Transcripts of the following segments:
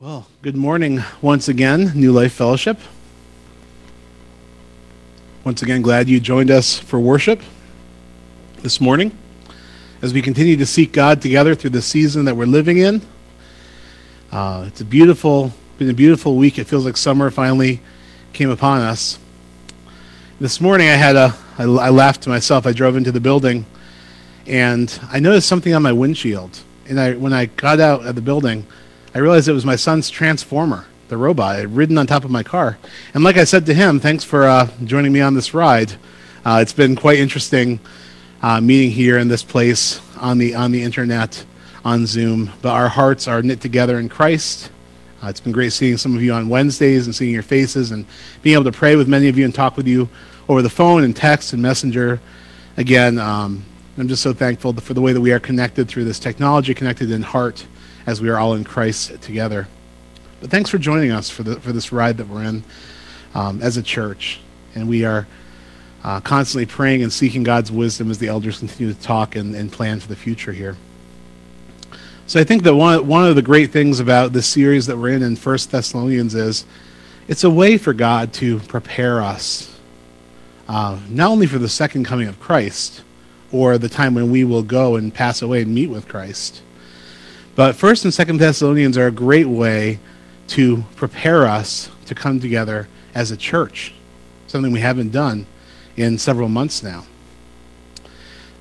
Well, good morning once again, New Life Fellowship. Once again, glad you joined us for worship this morning as we continue to seek God together through the season that we're living in. Uh, it's a beautiful, been a beautiful week. It feels like summer finally came upon us. This morning, I had a, I, I laughed to myself. I drove into the building, and I noticed something on my windshield. And I, when I got out of the building, I realized it was my son's transformer, the robot. Had ridden on top of my car. And like I said to him, thanks for uh, joining me on this ride. Uh, it's been quite interesting uh, meeting here in this place on the on the internet, on Zoom. But our hearts are knit together in Christ. Uh, it's been great seeing some of you on Wednesdays and seeing your faces and being able to pray with many of you and talk with you over the phone and text and messenger. Again, um, I'm just so thankful for the way that we are connected through this technology, connected in heart as we are all in Christ together. But thanks for joining us for, the, for this ride that we're in um, as a church. And we are uh, constantly praying and seeking God's wisdom as the elders continue to talk and, and plan for the future here. So I think that one, one of the great things about this series that we're in in First Thessalonians is it's a way for God to prepare us, uh, not only for the second coming of Christ or the time when we will go and pass away and meet with Christ, but First and Second Thessalonians are a great way to prepare us to come together as a church, something we haven't done in several months now.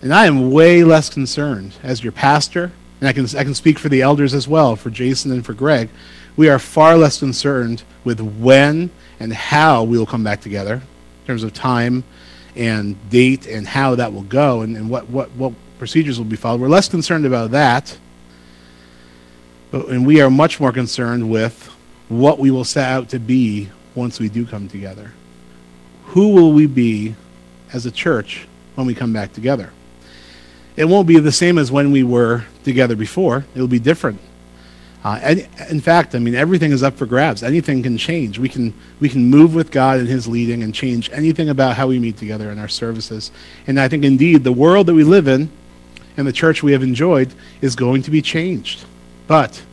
And I am way less concerned as your pastor, and I can, I can speak for the elders as well, for Jason and for Greg. We are far less concerned with when and how we will come back together in terms of time and date and how that will go and, and what, what, what procedures will be followed. We're less concerned about that but, and we are much more concerned with what we will set out to be once we do come together. Who will we be as a church when we come back together? It won't be the same as when we were together before. It'll be different. Uh, in fact, I mean, everything is up for grabs. Anything can change. We can we can move with God and His leading and change anything about how we meet together in our services. And I think indeed the world that we live in and the church we have enjoyed is going to be changed. But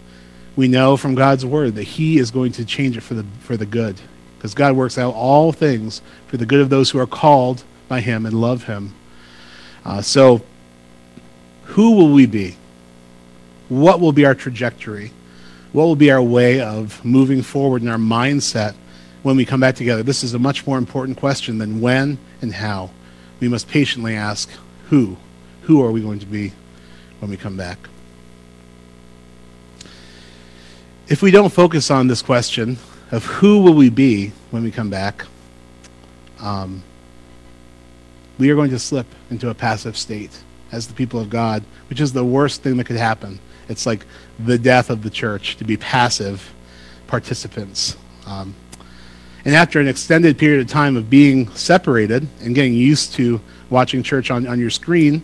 we know from God's word that He is going to change it for the, for the good. Because God works out all things for the good of those who are called by Him and love Him. Uh, so, who will we be? What will be our trajectory? What will be our way of moving forward in our mindset when we come back together? This is a much more important question than when and how. We must patiently ask who. Who are we going to be when we come back? if we don't focus on this question of who will we be when we come back, um, we are going to slip into a passive state as the people of God, which is the worst thing that could happen. It's like the death of the church to be passive participants. Um, and after an extended period of time of being separated and getting used to watching church on, on your screen,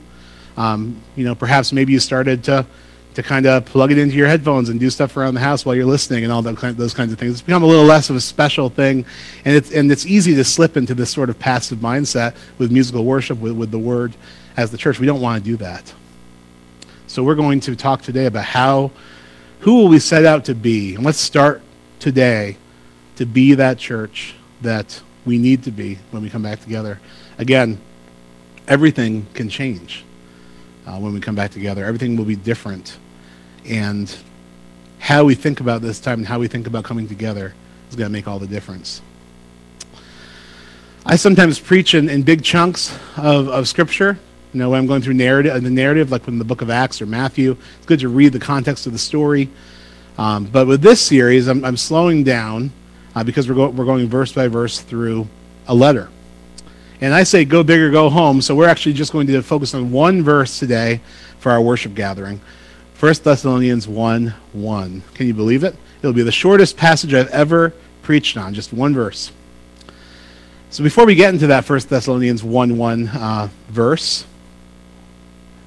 um, you know, perhaps maybe you started to to kind of plug it into your headphones and do stuff around the house while you're listening and all kind, those kinds of things. It's become a little less of a special thing, and it's and it's easy to slip into this sort of passive mindset with musical worship with, with the word as the church. We don't want to do that. So we're going to talk today about how who will we set out to be, and let's start today to be that church that we need to be when we come back together. Again, everything can change. Uh, when we come back together. Everything will be different and how we think about this time and how we think about coming together is going to make all the difference. I sometimes preach in, in big chunks of, of Scripture. You know, when I'm going through narrative, the narrative, like in the book of Acts or Matthew, it's good to read the context of the story. Um, but with this series, I'm, I'm slowing down uh, because we're, go- we're going verse by verse through a letter. And I say go big or go home, so we're actually just going to focus on one verse today for our worship gathering. 1 Thessalonians 1 1. Can you believe it? It'll be the shortest passage I've ever preached on, just one verse. So before we get into that 1 Thessalonians 1 1 uh, verse,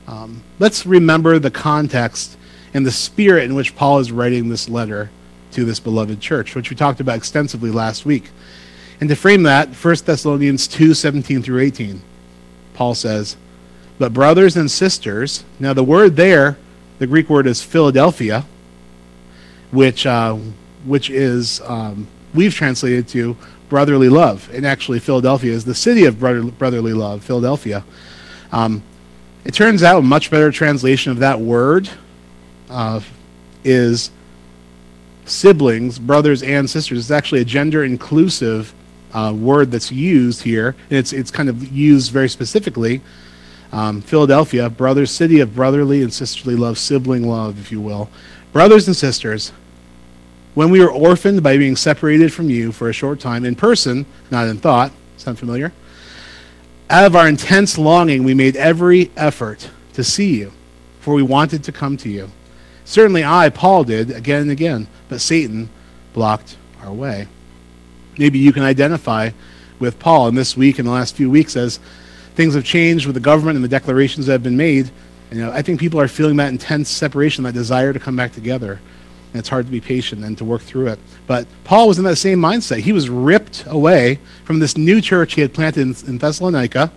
um, let's remember the context and the spirit in which Paul is writing this letter to this beloved church, which we talked about extensively last week. And to frame that, 1 Thessalonians 2 17 through 18, Paul says, But brothers and sisters, now the word there the Greek word is Philadelphia, which uh, which is um, we've translated to brotherly love. And actually, Philadelphia is the city of brother, brotherly love, Philadelphia. Um, it turns out a much better translation of that word uh, is siblings, brothers and sisters. It's actually a gender inclusive uh, word that's used here, and it's it's kind of used very specifically. Um, Philadelphia, brother city of brotherly and sisterly love, sibling love, if you will. Brothers and sisters, when we were orphaned by being separated from you for a short time in person, not in thought, sound familiar? Out of our intense longing, we made every effort to see you, for we wanted to come to you. Certainly I, Paul, did again and again, but Satan blocked our way. Maybe you can identify with Paul in this week and the last few weeks as things have changed with the government and the declarations that have been made. You know, I think people are feeling that intense separation, that desire to come back together. And it's hard to be patient and to work through it. But Paul was in that same mindset. He was ripped away from this new church he had planted in, in Thessalonica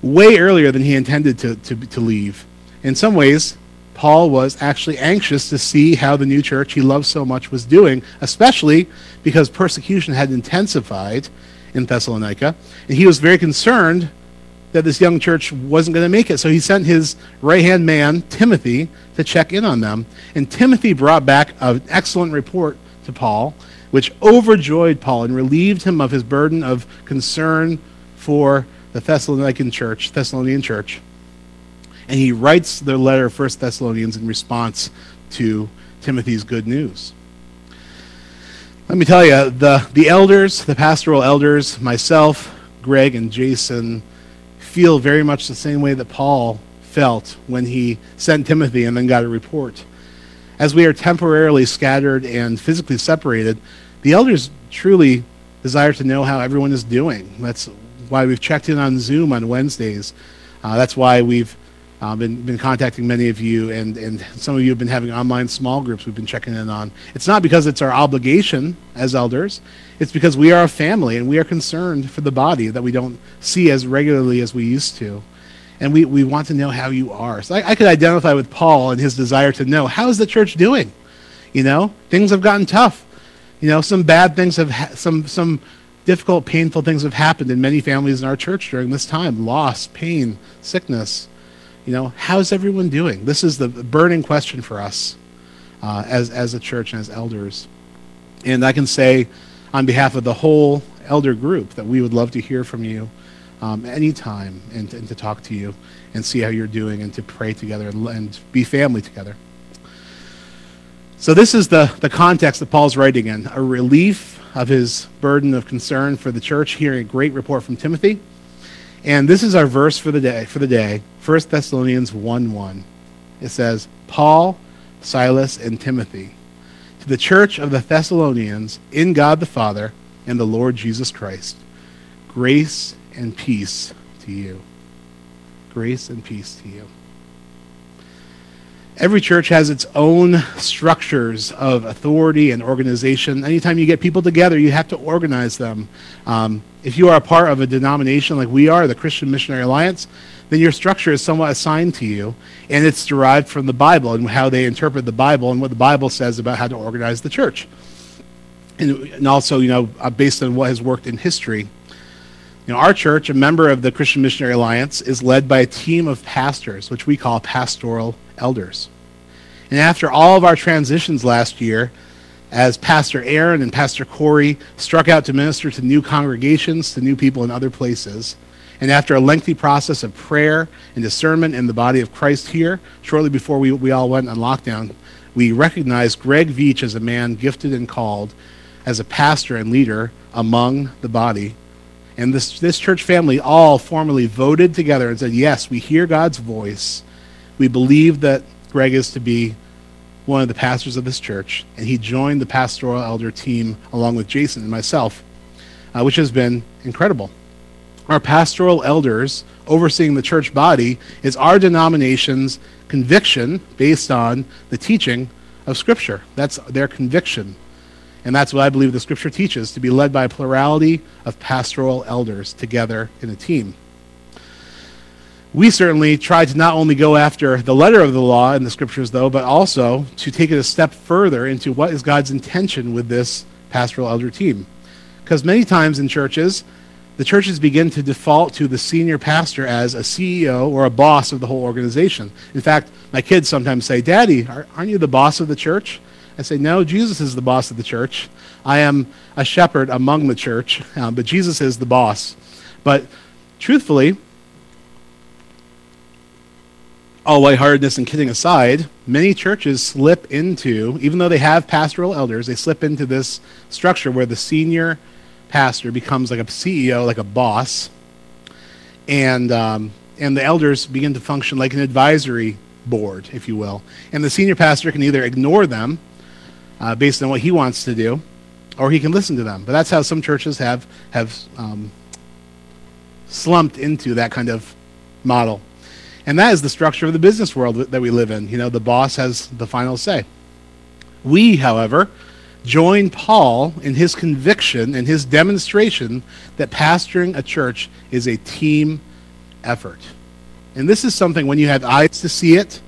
way earlier than he intended to, to, to leave. In some ways, Paul was actually anxious to see how the new church he loved so much was doing, especially because persecution had intensified in Thessalonica. And he was very concerned that this young church wasn't going to make it. So he sent his right hand man, Timothy, to check in on them. And Timothy brought back an excellent report to Paul, which overjoyed Paul and relieved him of his burden of concern for the Thessalonican church, Thessalonian church. And he writes the letter of 1 Thessalonians in response to Timothy's good news. Let me tell you, the, the elders, the pastoral elders, myself, Greg, and Jason, feel very much the same way that Paul felt when he sent Timothy and then got a report. As we are temporarily scattered and physically separated, the elders truly desire to know how everyone is doing. That's why we've checked in on Zoom on Wednesdays. Uh, that's why we've uh, been, been contacting many of you, and, and some of you have been having online small groups we've been checking in on. It's not because it's our obligation as elders, it's because we are a family and we are concerned for the body that we don't see as regularly as we used to. And we, we want to know how you are. So I, I could identify with Paul and his desire to know how is the church doing? You know, things have gotten tough. You know, some bad things have, ha- some, some difficult, painful things have happened in many families in our church during this time loss, pain, sickness you know, how's everyone doing? This is the burning question for us uh, as, as a church and as elders. And I can say on behalf of the whole elder group that we would love to hear from you um, anytime and, and to talk to you and see how you're doing and to pray together and, and be family together. So, this is the, the context that Paul's writing in a relief of his burden of concern for the church, hearing a great report from Timothy. And this is our verse for the day, for the day 1 Thessalonians 1 1. It says, Paul, Silas, and Timothy, to the church of the Thessalonians in God the Father and the Lord Jesus Christ, grace and peace to you. Grace and peace to you. Every church has its own structures of authority and organization. Anytime you get people together, you have to organize them. Um, if you are a part of a denomination like we are, the Christian Missionary Alliance, then your structure is somewhat assigned to you, and it's derived from the Bible and how they interpret the Bible and what the Bible says about how to organize the church. And, and also, you know, uh, based on what has worked in history. You know, our church, a member of the Christian Missionary Alliance, is led by a team of pastors, which we call pastoral elders. And after all of our transitions last year, as Pastor Aaron and Pastor Corey struck out to minister to new congregations, to new people in other places, and after a lengthy process of prayer and discernment in the body of Christ here, shortly before we, we all went on lockdown, we recognized Greg Veach as a man gifted and called as a pastor and leader among the body. And this, this church family all formally voted together and said, Yes, we hear God's voice. We believe that Greg is to be one of the pastors of this church, and he joined the pastoral elder team along with Jason and myself, uh, which has been incredible. Our pastoral elders overseeing the church body is our denomination's conviction based on the teaching of Scripture. That's their conviction. And that's what I believe the Scripture teaches to be led by a plurality of pastoral elders together in a team. We certainly try to not only go after the letter of the law in the scriptures, though, but also to take it a step further into what is God's intention with this pastoral elder team. Because many times in churches, the churches begin to default to the senior pastor as a CEO or a boss of the whole organization. In fact, my kids sometimes say, Daddy, aren't you the boss of the church? I say, No, Jesus is the boss of the church. I am a shepherd among the church, um, but Jesus is the boss. But truthfully, all lightheartedness and kidding aside, many churches slip into, even though they have pastoral elders, they slip into this structure where the senior pastor becomes like a CEO, like a boss, and um, and the elders begin to function like an advisory board, if you will. And the senior pastor can either ignore them uh, based on what he wants to do, or he can listen to them. But that's how some churches have have um, slumped into that kind of model. And that is the structure of the business world that we live in. You know, the boss has the final say. We, however, join Paul in his conviction and his demonstration that pastoring a church is a team effort. And this is something when you have eyes to see it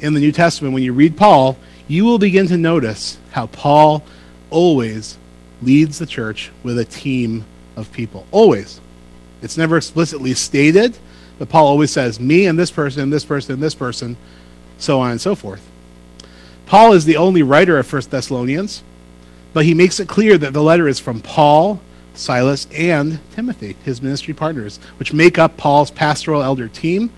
in the New Testament, when you read Paul, you will begin to notice how Paul always leads the church with a team of people. Always. It's never explicitly stated, but Paul always says, me and this person, and this person, and this person, so on and so forth. Paul is the only writer of 1 Thessalonians, but he makes it clear that the letter is from Paul, Silas, and Timothy, his ministry partners, which make up Paul's pastoral elder team.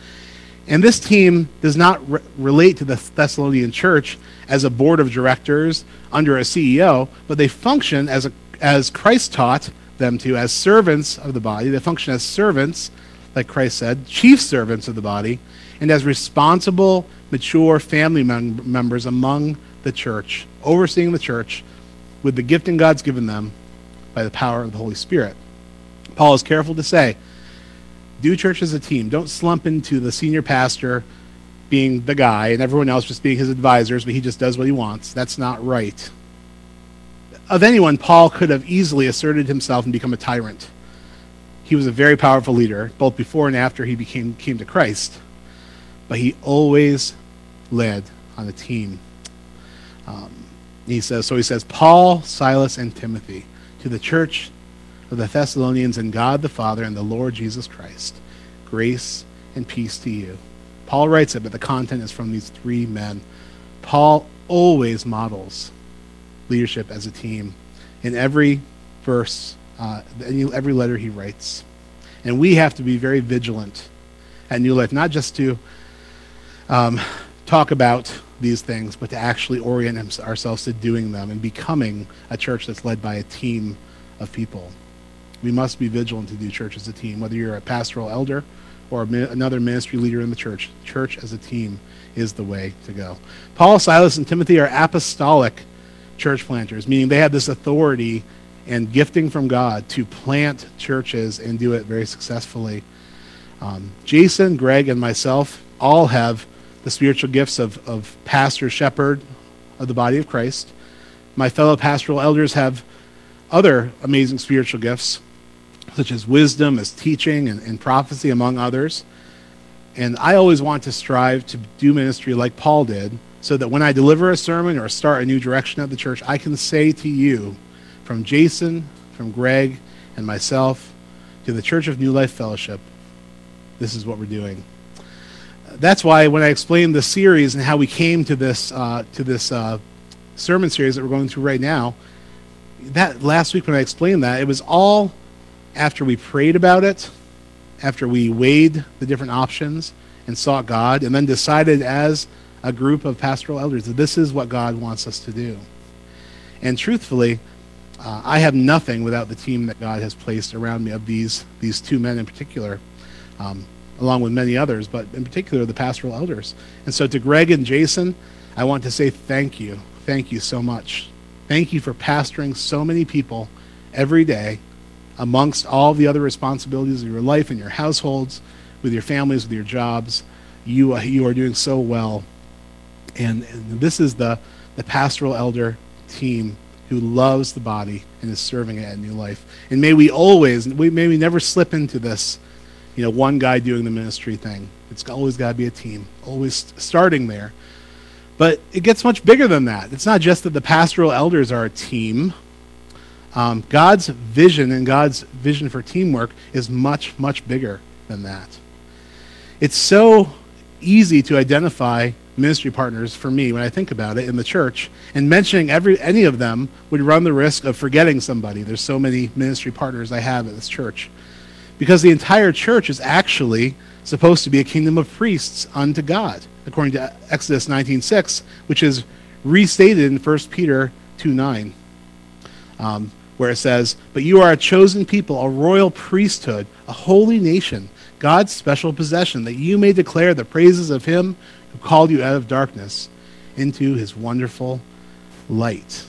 And this team does not re- relate to the Thessalonian church as a board of directors under a CEO, but they function as, a, as Christ taught them to, as servants of the body. They function as servants, like Christ said, chief servants of the body, and as responsible, mature family mem- members among the church, overseeing the church with the gifting God's given them by the power of the Holy Spirit. Paul is careful to say, do church as a team. Don't slump into the senior pastor being the guy and everyone else just being his advisors, but he just does what he wants. That's not right. Of anyone, Paul could have easily asserted himself and become a tyrant. He was a very powerful leader, both before and after he became came to Christ. But he always led on a team. Um, he says, so he says, Paul, Silas, and Timothy to the church of the Thessalonians and God the Father and the Lord Jesus Christ. Grace and peace to you. Paul writes it, but the content is from these three men. Paul always models leadership as a team in every verse, uh, every letter he writes. And we have to be very vigilant at New Life, not just to um, talk about these things, but to actually orient ourselves to doing them and becoming a church that's led by a team of people. We must be vigilant to do church as a team, whether you're a pastoral elder or another ministry leader in the church. Church as a team is the way to go. Paul, Silas, and Timothy are apostolic church planters, meaning they have this authority and gifting from God to plant churches and do it very successfully. Um, Jason, Greg, and myself all have the spiritual gifts of, of pastor, shepherd of the body of Christ. My fellow pastoral elders have other amazing spiritual gifts, such as wisdom, as teaching, and, and prophecy, among others. And I always want to strive to do ministry like Paul did, so that when I deliver a sermon or start a new direction at the church, I can say to you, from Jason, from Greg, and myself, to the Church of New Life Fellowship, this is what we're doing that's why when I explained the series and how we came to this uh, to this uh, sermon series that we're going through right now, that last week when I explained that, it was all after we prayed about it, after we weighed the different options and sought God, and then decided as a group of pastoral elders that this is what God wants us to do. And truthfully, uh, I have nothing without the team that God has placed around me of these these two men in particular. Um, along with many others, but in particular the pastoral elders. And so to Greg and Jason, I want to say thank you. Thank you so much. Thank you for pastoring so many people every day amongst all the other responsibilities of your life and your households, with your families, with your jobs. You, uh, you are doing so well. And, and this is the, the pastoral elder team who loves the body and is serving it at New Life. And may we always, we, may we never slip into this you know, one guy doing the ministry thing. It's always got to be a team, always starting there. But it gets much bigger than that. It's not just that the pastoral elders are a team. Um, God's vision and God's vision for teamwork is much, much bigger than that. It's so easy to identify ministry partners for me when I think about it in the church, and mentioning every any of them would run the risk of forgetting somebody. There's so many ministry partners I have at this church. Because the entire church is actually supposed to be a kingdom of priests unto God, according to Exodus 19:6, which is restated in 1 Peter 2:9, um, where it says, "But you are a chosen people, a royal priesthood, a holy nation, God's special possession, that you may declare the praises of Him who called you out of darkness into His wonderful light."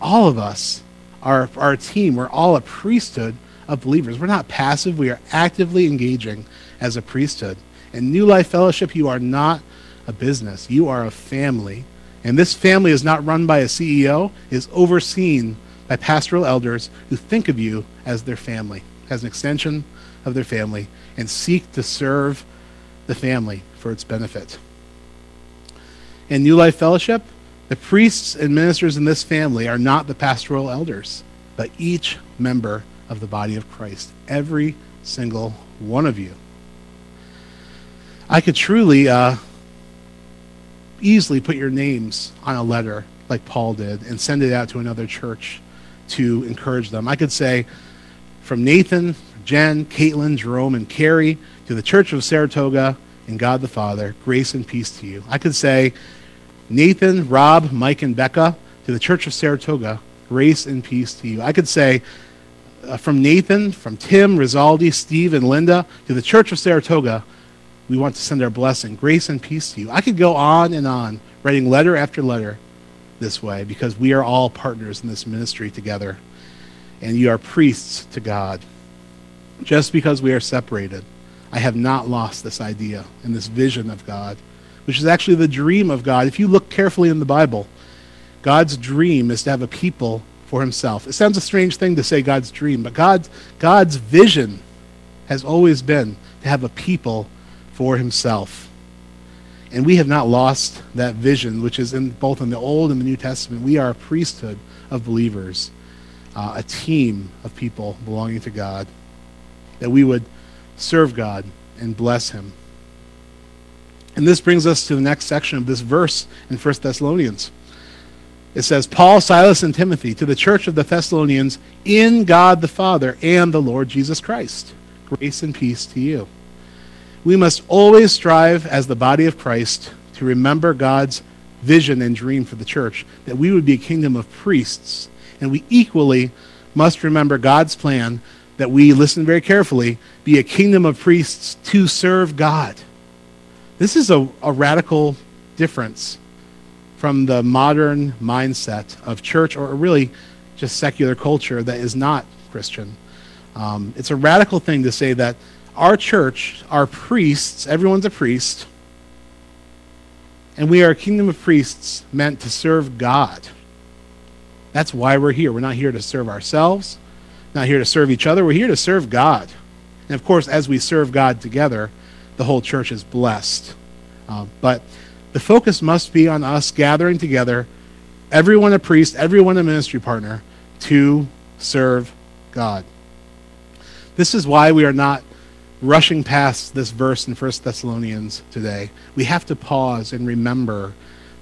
All of us are, are a team. We're all a priesthood of believers. We're not passive, we are actively engaging as a priesthood. In New Life Fellowship, you are not a business, you are a family. And this family is not run by a CEO, is overseen by pastoral elders who think of you as their family, as an extension of their family, and seek to serve the family for its benefit. In New Life Fellowship, the priests and ministers in this family are not the pastoral elders, but each member of the body of Christ. Every single one of you. I could truly uh, easily put your names on a letter like Paul did and send it out to another church to encourage them. I could say, from Nathan, Jen, Caitlin, Jerome, and Carrie to the Church of Saratoga and God the Father, grace and peace to you. I could say, Nathan, Rob, Mike, and Becca to the Church of Saratoga, grace and peace to you. I could say, uh, from Nathan, from Tim, Rizaldi, Steve, and Linda to the Church of Saratoga, we want to send our blessing, grace, and peace to you. I could go on and on, writing letter after letter this way because we are all partners in this ministry together. And you are priests to God. Just because we are separated, I have not lost this idea and this vision of God, which is actually the dream of God. If you look carefully in the Bible, God's dream is to have a people for himself. It sounds a strange thing to say God's dream, but God's, God's vision has always been to have a people for himself. And we have not lost that vision, which is in both in the Old and the New Testament. We are a priesthood of believers, uh, a team of people belonging to God, that we would serve God and bless him. And this brings us to the next section of this verse in 1 Thessalonians. It says, Paul, Silas, and Timothy to the church of the Thessalonians in God the Father and the Lord Jesus Christ. Grace and peace to you. We must always strive as the body of Christ to remember God's vision and dream for the church, that we would be a kingdom of priests. And we equally must remember God's plan that we, listen very carefully, be a kingdom of priests to serve God. This is a, a radical difference from the modern mindset of church or really just secular culture that is not Christian. Um, it's a radical thing to say that our church, our priests, everyone's a priest, and we are a kingdom of priests meant to serve God. That's why we're here. We're not here to serve ourselves, not here to serve each other. We're here to serve God. And of course, as we serve God together, the whole church is blessed. Uh, but the focus must be on us gathering together, everyone a priest, everyone a ministry partner, to serve God. This is why we are not rushing past this verse in 1 Thessalonians today. We have to pause and remember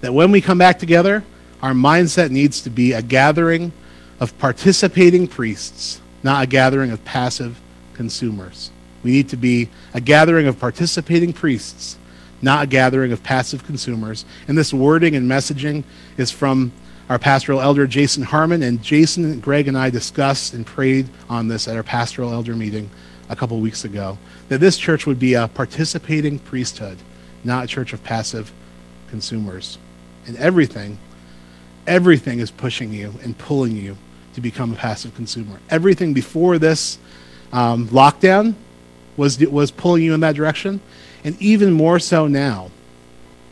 that when we come back together, our mindset needs to be a gathering of participating priests, not a gathering of passive consumers. We need to be a gathering of participating priests not a gathering of passive consumers. And this wording and messaging is from our pastoral elder, Jason Harmon. And Jason, Greg, and I discussed and prayed on this at our pastoral elder meeting a couple weeks ago that this church would be a participating priesthood, not a church of passive consumers. And everything, everything is pushing you and pulling you to become a passive consumer. Everything before this um, lockdown was, was pulling you in that direction. And even more so now,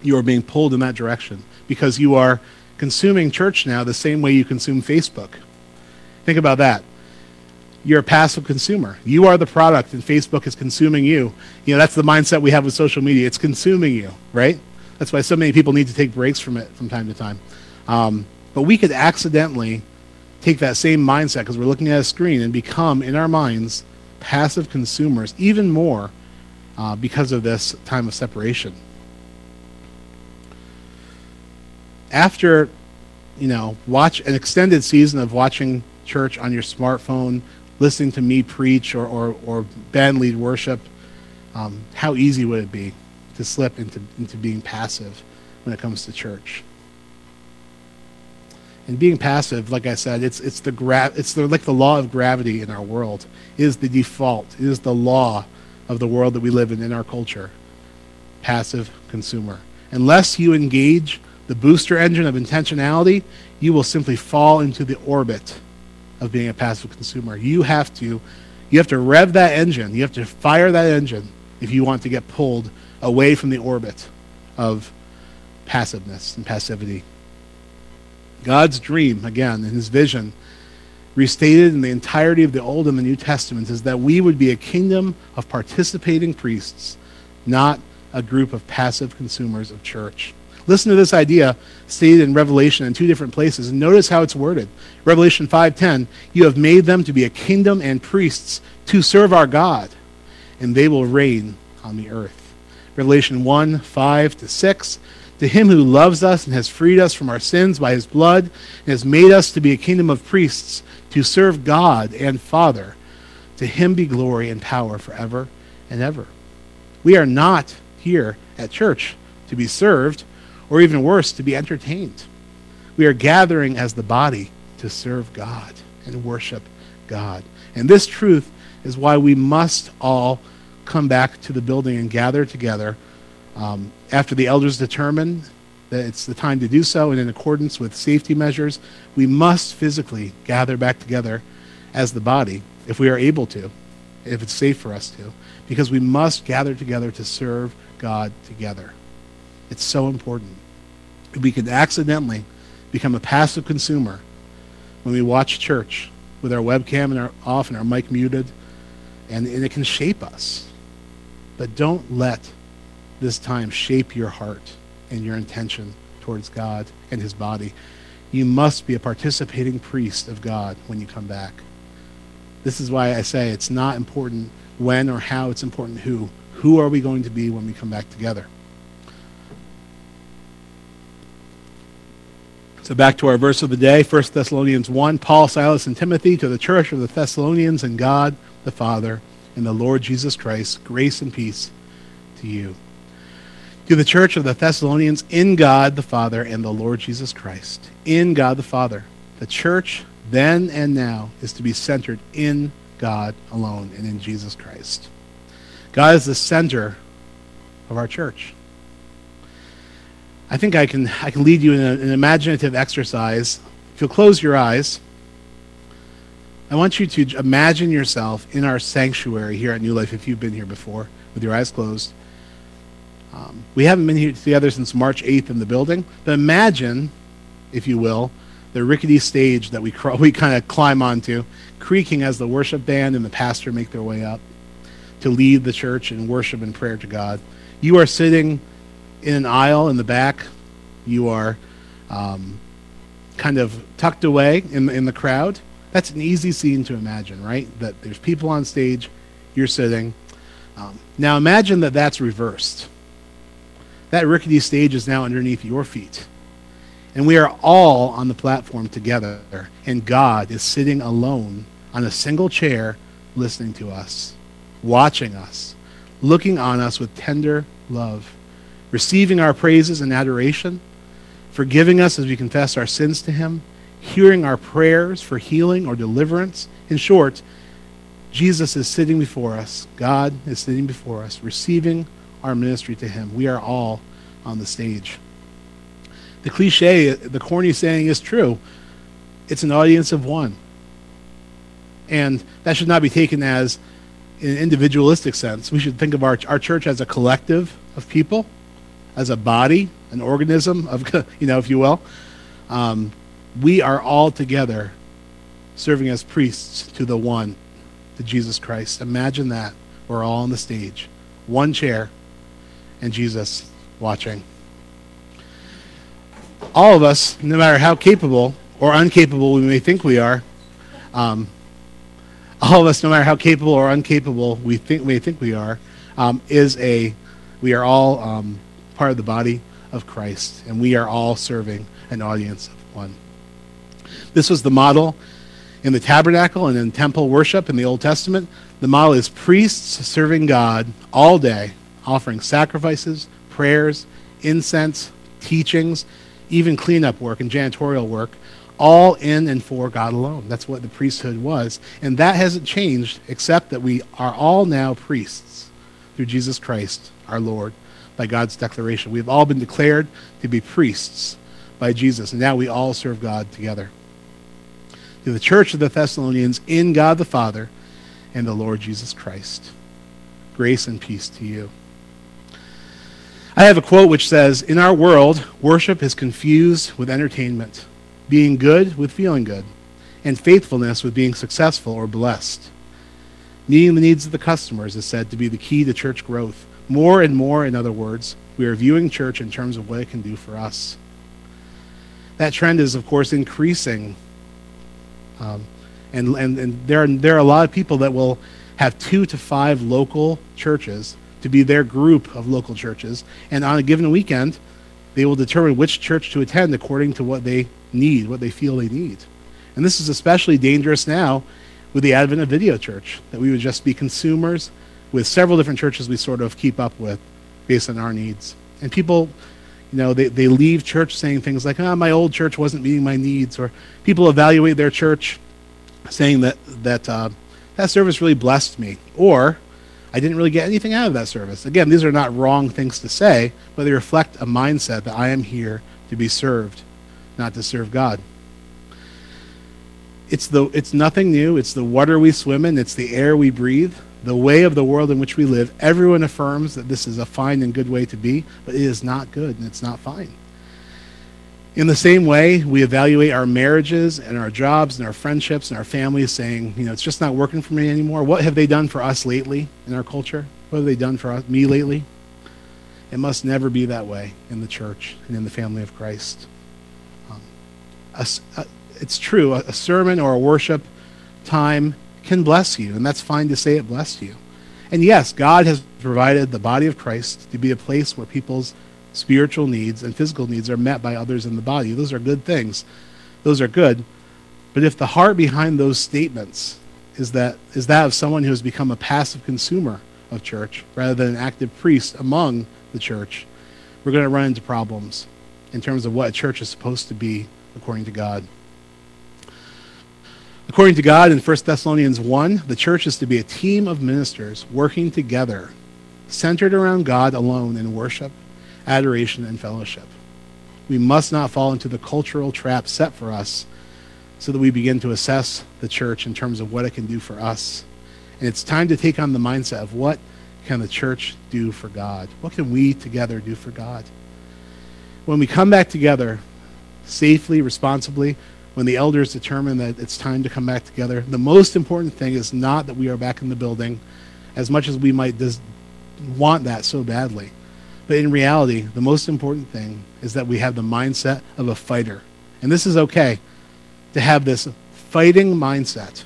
you are being pulled in that direction because you are consuming church now the same way you consume Facebook. Think about that. you're a passive consumer. You are the product, and Facebook is consuming you. You know, that's the mindset we have with social media. It's consuming you, right? That's why so many people need to take breaks from it from time to time. Um, but we could accidentally take that same mindset because we're looking at a screen and become, in our minds, passive consumers even more uh, because of this time of separation. After, you know, watch an extended season of watching church on your smartphone, listening to me preach or, or, or band lead worship, um, how easy would it be to slip into, into being passive when it comes to church? And being passive, like I said, it's, it's, the gra- it's the, like the law of gravity in our world. It is the default. It is the law of the world that we live in in our culture. Passive consumer. Unless you engage the booster engine of intentionality, you will simply fall into the orbit of being a passive consumer. You have to you have to rev that engine. You have to fire that engine if you want to get pulled away from the orbit of passiveness and passivity. God's dream, again, in his vision, restated in the entirety of the Old and the New Testaments, is that we would be a kingdom of participating priests, not a group of passive consumers of church. Listen to this idea stated in Revelation in two different places and notice how it's worded. Revelation 5:10, "You have made them to be a kingdom and priests to serve our God, and they will reign on the earth." Revelation 1, 5 to 6, to him who loves us and has freed us from our sins by his blood and has made us to be a kingdom of priests to serve God and Father, to him be glory and power forever and ever. We are not here at church to be served, or even worse, to be entertained. We are gathering as the body to serve God and worship God. And this truth is why we must all come back to the building and gather together um, after the elders determine that it's the time to do so, and in accordance with safety measures, we must physically gather back together as the body if we are able to, if it's safe for us to, because we must gather together to serve God together. It's so important. We can accidentally become a passive consumer when we watch church with our webcam and our off and our mic muted, and, and it can shape us. But don't let this time shape your heart and your intention towards God and his body. You must be a participating priest of God when you come back. This is why I say it's not important when or how, it's important who. Who are we going to be when we come back together? So back to our verse of the day, 1 Thessalonians 1, Paul, Silas, and Timothy to the church of the Thessalonians and God the Father and the Lord Jesus Christ, grace and peace to you to the church of the Thessalonians in God the Father and the Lord Jesus Christ. In God the Father. The church then and now is to be centered in God alone and in Jesus Christ. God is the center of our church. I think I can, I can lead you in a, an imaginative exercise. If you'll close your eyes, I want you to imagine yourself in our sanctuary here at New Life if you've been here before with your eyes closed. Um, we haven't been here together since March 8th in the building, but imagine, if you will, the rickety stage that we, cr- we kind of climb onto, creaking as the worship band and the pastor make their way up to lead the church in worship and prayer to God. You are sitting in an aisle in the back. You are um, kind of tucked away in, in the crowd. That's an easy scene to imagine, right? That there's people on stage, you're sitting. Um, now imagine that that's reversed that rickety stage is now underneath your feet. And we are all on the platform together, and God is sitting alone on a single chair listening to us, watching us, looking on us with tender love, receiving our praises and adoration, forgiving us as we confess our sins to Him, hearing our prayers for healing or deliverance. In short, Jesus is sitting before us. God is sitting before us, receiving our ministry to Him. We are all on the stage. The cliche, the corny saying is true. It's an audience of one. And that should not be taken as an individualistic sense. We should think of our, our church as a collective of people, as a body, an organism of, you know, if you will. Um, we are all together serving as priests to the one. to Jesus Christ. Imagine that. We're all on the stage, one chair, and Jesus watching. All of us, no matter how capable or uncapable we may think we are, um, all of us, no matter how capable or uncapable we think we think we are, um, is a we are all um, part of the body of Christ, and we are all serving an audience of one. This was the model in the tabernacle and in temple worship in the Old Testament. The model is priests serving God all day, offering sacrifices, prayers, incense, teachings, even cleanup work and janitorial work, all in and for God alone. That's what the priesthood was. And that hasn't changed, except that we are all now priests through Jesus Christ, our Lord, by God's declaration. We've all been declared to be priests by Jesus, and now we all serve God together. To the church of the Thessalonians in God the Father and the Lord Jesus Christ. Grace and peace to you. I have a quote which says In our world, worship is confused with entertainment, being good with feeling good, and faithfulness with being successful or blessed. Meeting the needs of the customers is said to be the key to church growth. More and more, in other words, we are viewing church in terms of what it can do for us. That trend is, of course, increasing. Um, and and, and there, are, there are a lot of people that will have two to five local churches to be their group of local churches. And on a given weekend, they will determine which church to attend according to what they need, what they feel they need. And this is especially dangerous now with the advent of video church, that we would just be consumers with several different churches we sort of keep up with based on our needs. And people, you know, they, they leave church saying things like, oh, my old church wasn't meeting my needs, or people evaluate their church saying that, that uh, that service really blessed me, or I didn't really get anything out of that service. Again, these are not wrong things to say, but they reflect a mindset that I am here to be served, not to serve God. It's the it's nothing new. It's the water we swim in. It's the air we breathe. The way of the world in which we live everyone affirms that this is a fine and good way to be but it is not good and it's not fine in the same way we evaluate our marriages and our jobs and our friendships and our families saying you know it's just not working for me anymore. What have they done for us lately in our culture? What have they done for us, me lately? It must never be that way in the church and in the family of christ. Um, a, a, it's true, a, a sermon or a worship time can bless you, and that's fine to say it blessed you. And yes, God has provided the body of Christ to be a place where people's spiritual needs and physical needs are met by others in the body. Those are good things. Those are good. But if the heart behind those statements is that is that of someone who has become a passive consumer of church rather than an active priest among the church, we're going to run into problems in terms of what a church is supposed to be according to God. According to God in 1 Thessalonians 1, the church is to be a team of ministers working together, centered around God alone in worship, adoration, and fellowship. We must not fall into the cultural trap set for us so that we begin to assess the church in terms of what it can do for us. And it's time to take on the mindset of what can the church do for God? What can we together do for God? When we come back together safely, responsibly, when the elders determine that it's time to come back together. The most important thing is not that we are back in the building, as much as we might des- want that so badly. But in reality, the most important thing is that we have the mindset of a fighter. And this is okay to have this fighting mindset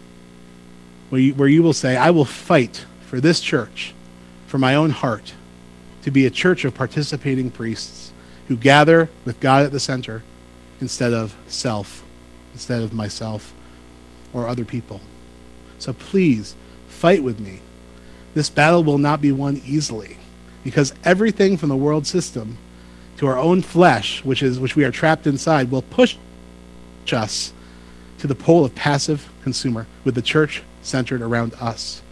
where you, where you will say, I will fight for this church, for my own heart, to be a church of participating priests who gather with God at the center instead of self instead of myself or other people. So please fight with me. This battle will not be won easily because everything from the world system to our own flesh, which is which we are trapped inside, will push us to the pole of passive consumer with the church centered around us.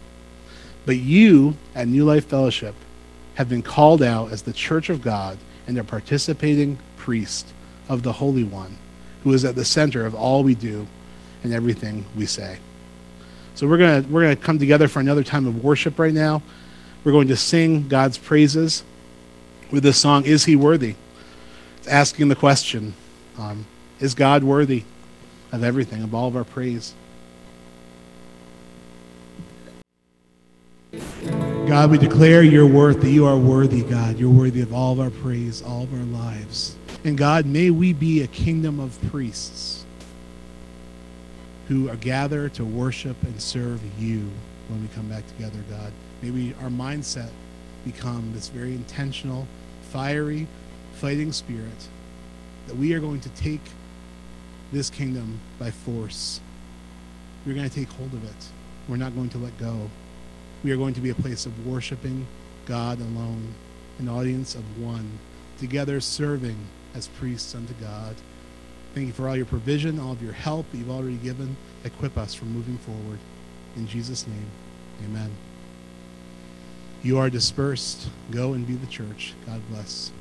But you at New Life Fellowship have been called out as the church of God and a participating priest of the Holy One who is at the center of all we do and everything we say. So we're to we're to come together for another time of worship right now. We're going to sing God's praises with this song, Is He Worthy? It's asking the question, um, Is God worthy of everything, of all of our praise? God, we declare your worth, that you are worthy, God. You're worthy of all of our praise, all of our lives. And God, may we be a kingdom of priests who are gathered to worship and serve you when we come back together, God. May we, our mindset become this very intentional, fiery, fighting spirit that we are going to take this kingdom by force. We're going to take hold of it. We're not going to let go. We are going to be a place of worshiping God alone, an audience of one, together serving as priests unto God. Thank you for all your provision, all of your help that you've already given. Equip us for moving forward. In Jesus' name, amen. You are dispersed. Go and be the church. God bless.